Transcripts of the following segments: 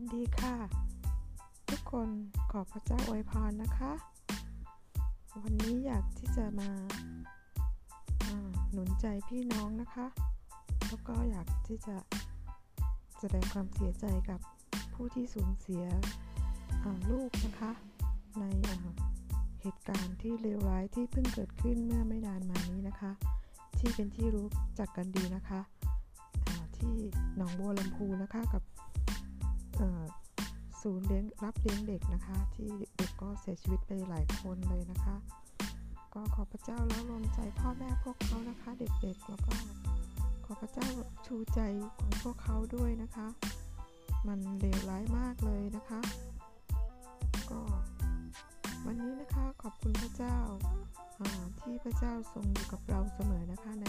สดีค่ะ ทุกคนขอพระเจ้าอวยพรนะคะ วันนี้อยากที่จะมาหนุนใจพี่น้องนะคะ แล้วก็อยากที่จะแสดงความเสียใจกับผู้ที่สูญเสียลูกนะคะ ในเหตุการณ์ที่เลวร้ายที่เพิ่งเกิดขึ้นเมื่อไม่นานมานี้นะคะ ที่เป็นที่รู้จักกันดีนะคะที่หนองบัวลำพูนะคะกับ ศูนย์เลี้ยงรับเลี้ยงเด็กนะคะ ที่เด็กก็เสียชีวิตไปหลายคนเลยนะคะ ก็ขอพระเจ้าแล้วรวมใจพ่อแม่พวกเขานะคะ เด็กๆแล้วก็ขอพระเจ้าชูใจของพวกเขาด้วยนะคะ มันเลวร้ายมากเลยนะคะ ก็วันนี้นะคะขอบคุณพระเจ้าที่พระเจ้าทรงอยู่กับเราเสมอนะคะใน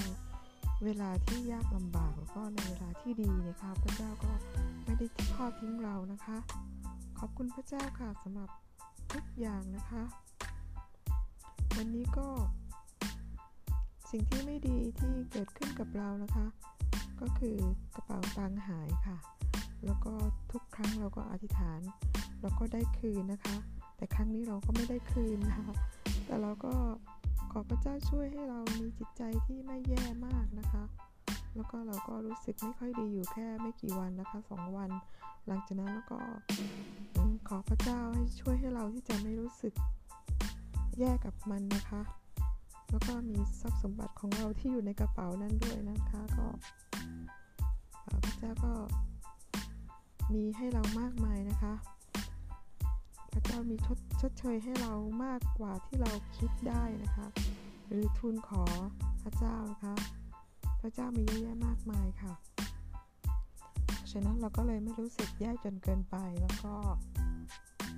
เวลาที่ยากลำบากแล้วก็ในเวลาที่ดีนะคะพระเจ้าก็ไม่ได้ทอดทิ้งเรานะคะ ขอบคุณพระเจ้าค่ะสำหรับทุกอย่างนะคะ วันนี้ก็ สิ่งที่ไม่ดีที่เกิดขึ้นกับเรานะคะ ก็คือกระเป๋าตังหายค่ะ แล้วก็ทุกครั้งเราก็อธิษฐานเราก็ได้คืนนะคะ แต่ครั้งนี้เราก็ไม่ได้คืนนะคะ แต่เราก็ ขอพระเจ้าช่วยให้เรามีจิตใจที่ไม่แย่มากนะคะ แล้วก็เราก็รู้สึกไม่ค่อยดีอยู่แค่ไม่กี่วันนะคะสองวัน หลังจากนั้นแล้วก็ขอพระเจ้าให้ช่วยให้เราที่จะไม่รู้สึกแย่กับมันนะคะ แล้วก็มีทรัพย์สมบัติของเราที่อยู่ในกระเป๋านั้นด้วยนะคะ ก็พระเจ้าก็มีให้เรามากมายนะคะ พระเจ้ามีชด ชดเชยให้เรามากกว่าที่เราคิดได้นะคะ หรือทูลขอพระเจ้านะคะ พระเจ้ามีเยอะแยะมากมายค่ะฉะนั้นเราก็เลยไม่รู้สึกแย่จนเกินไปแล้วก็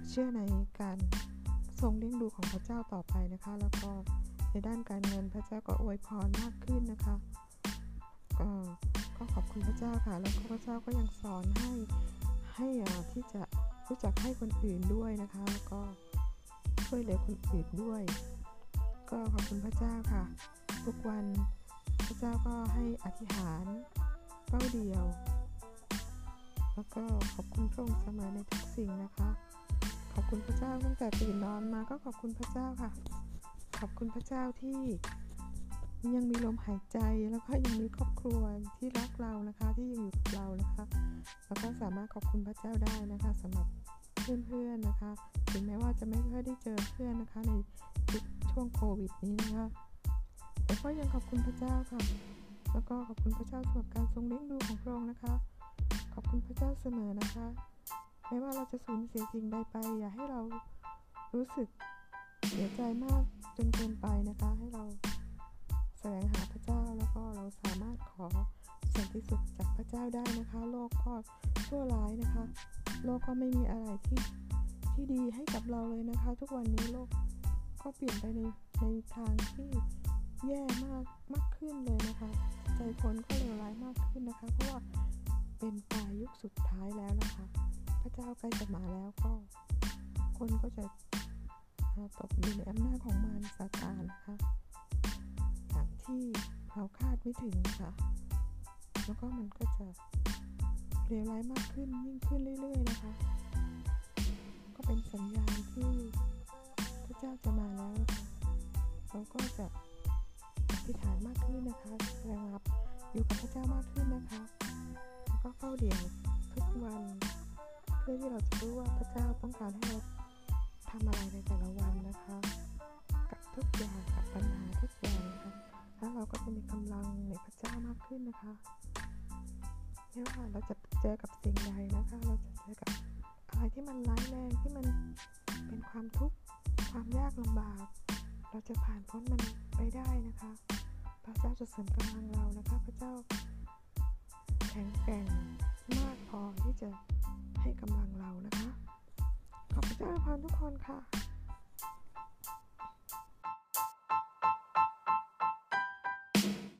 เชื่อในการทรงเลี้ยงดูของพระเจ้าต่อไปนะคะ แล้วก็ในด้านการเงินพระเจ้าก็อวยพรมากขึ้นนะคะก็ก็ขอบคุณพระเจ้าค่ะ แล้วก็พระเจ้าก็ยังสอนให้ให้ที่จะรู้จักให้คนอื่นด้วยนะคะแล้วก็ ช่วยเหลือคนอื่นด้วย ก็ขอบคุณพระเจ้าค่ะ ทุกวันพระเจ้าก็ให้อธิษฐานเป้าเดียว แล้วก็ขอบคุณพระองค์เสมอในทุกสิ่งนะคะ ขอบคุณพระเจ้าตั้งแต่ตื่นนอนมาก็ขอบคุณพระเจ้าค่ะ ขอบคุณพระเจ้าที่ยังมีลมหายใจแล้วก็ยังมีครอบครัวที่รักเรานะคะที่ยังอยู่กับเรานะคะ แล้วก็สามารถขอบคุณพระเจ้าได้นะคะสำหรับ เพื่อนๆนะคะ ถึงแม้ว่าจะไม่ค่อยได้เจอเพื่อนนะคะ ในช่วงโควิดนี้นะคะ แต่ก็ยังขอบคุณพระเจ้าค่ะ แล้วก็ขอบคุณพระเจ้าสำหรับการทรงเลี้ยงดูของพระองค์นะคะ ขอบคุณพระเจ้าเสมอนะคะไม่ว่าเราจะสูญเสียสิ่งใดไป อย่าให้เรารู้สึกเสียใจมากจนเกินไปนะคะ ให้เราแสวงหาพระเจ้าแล้วก็เราสามารถขอสันติสุขจากพระเจ้าได้นะคะ โลกก็ชั่วร้ายนะคะ โลกก็ไม่มีอะไรที่ที่ดีให้กับเราเลยนะคะ ทุกวันนี้โลกก็เปลี่ยนไปในในทางที่แย่มากมากขึ้นเลยนะคะ ใจคนก็เลวร้ายมากขึ้นนะคะ เพราะว่าเป็นปลายยุคสุดท้ายแล้วนะคะ พระเจ้าใกล้จะมาแล้วก็ คนก็จะตกอยู่ในอำนาจของมารซาตานนะคะอย่างที่เราคาดไม่ถึงค่ะ แล้วก็มันก็จะ เลวร้ายมากขึ้นยิ่งขึ้นเรื่อย ๆ นะคะ ก็เป็นสัญญาณที่พระเจ้าจะมาแล้วนะคะเราก็จะอธิษฐานมากขึ้นนะคะระงับอยู่กับพระเจ้ามากขึ้นนะคะแล้วก็เฝ้าเดี่ยวทุกวัน เพื่อที่เราจะรู้ว่าพระเจ้าต้องการให้เราทำอะไรในแต่ละวันนะคะ กับทุกอย่างกับปัญหาทุกอย่างนะคะแล้วเราก็จะมีกำลังในพระเจ้ามากขึ้นนะคะไม่ว่าเราจะ เจอกับสิ่งใดนะคะ เราจะเจอกับอะไรที่มันร้ายแรงที่มันเป็นความทุกข์ความยากลำบาก เราจะผ่านพ้นมันไปได้นะคะ พระเจ้าจะเสริมกำลังเรานะคะ พระเจ้าแข็งแกร่งมากพอที่จะให้กำลังเรานะคะ ขอบพระเจ้าพรทุกคนค่ะ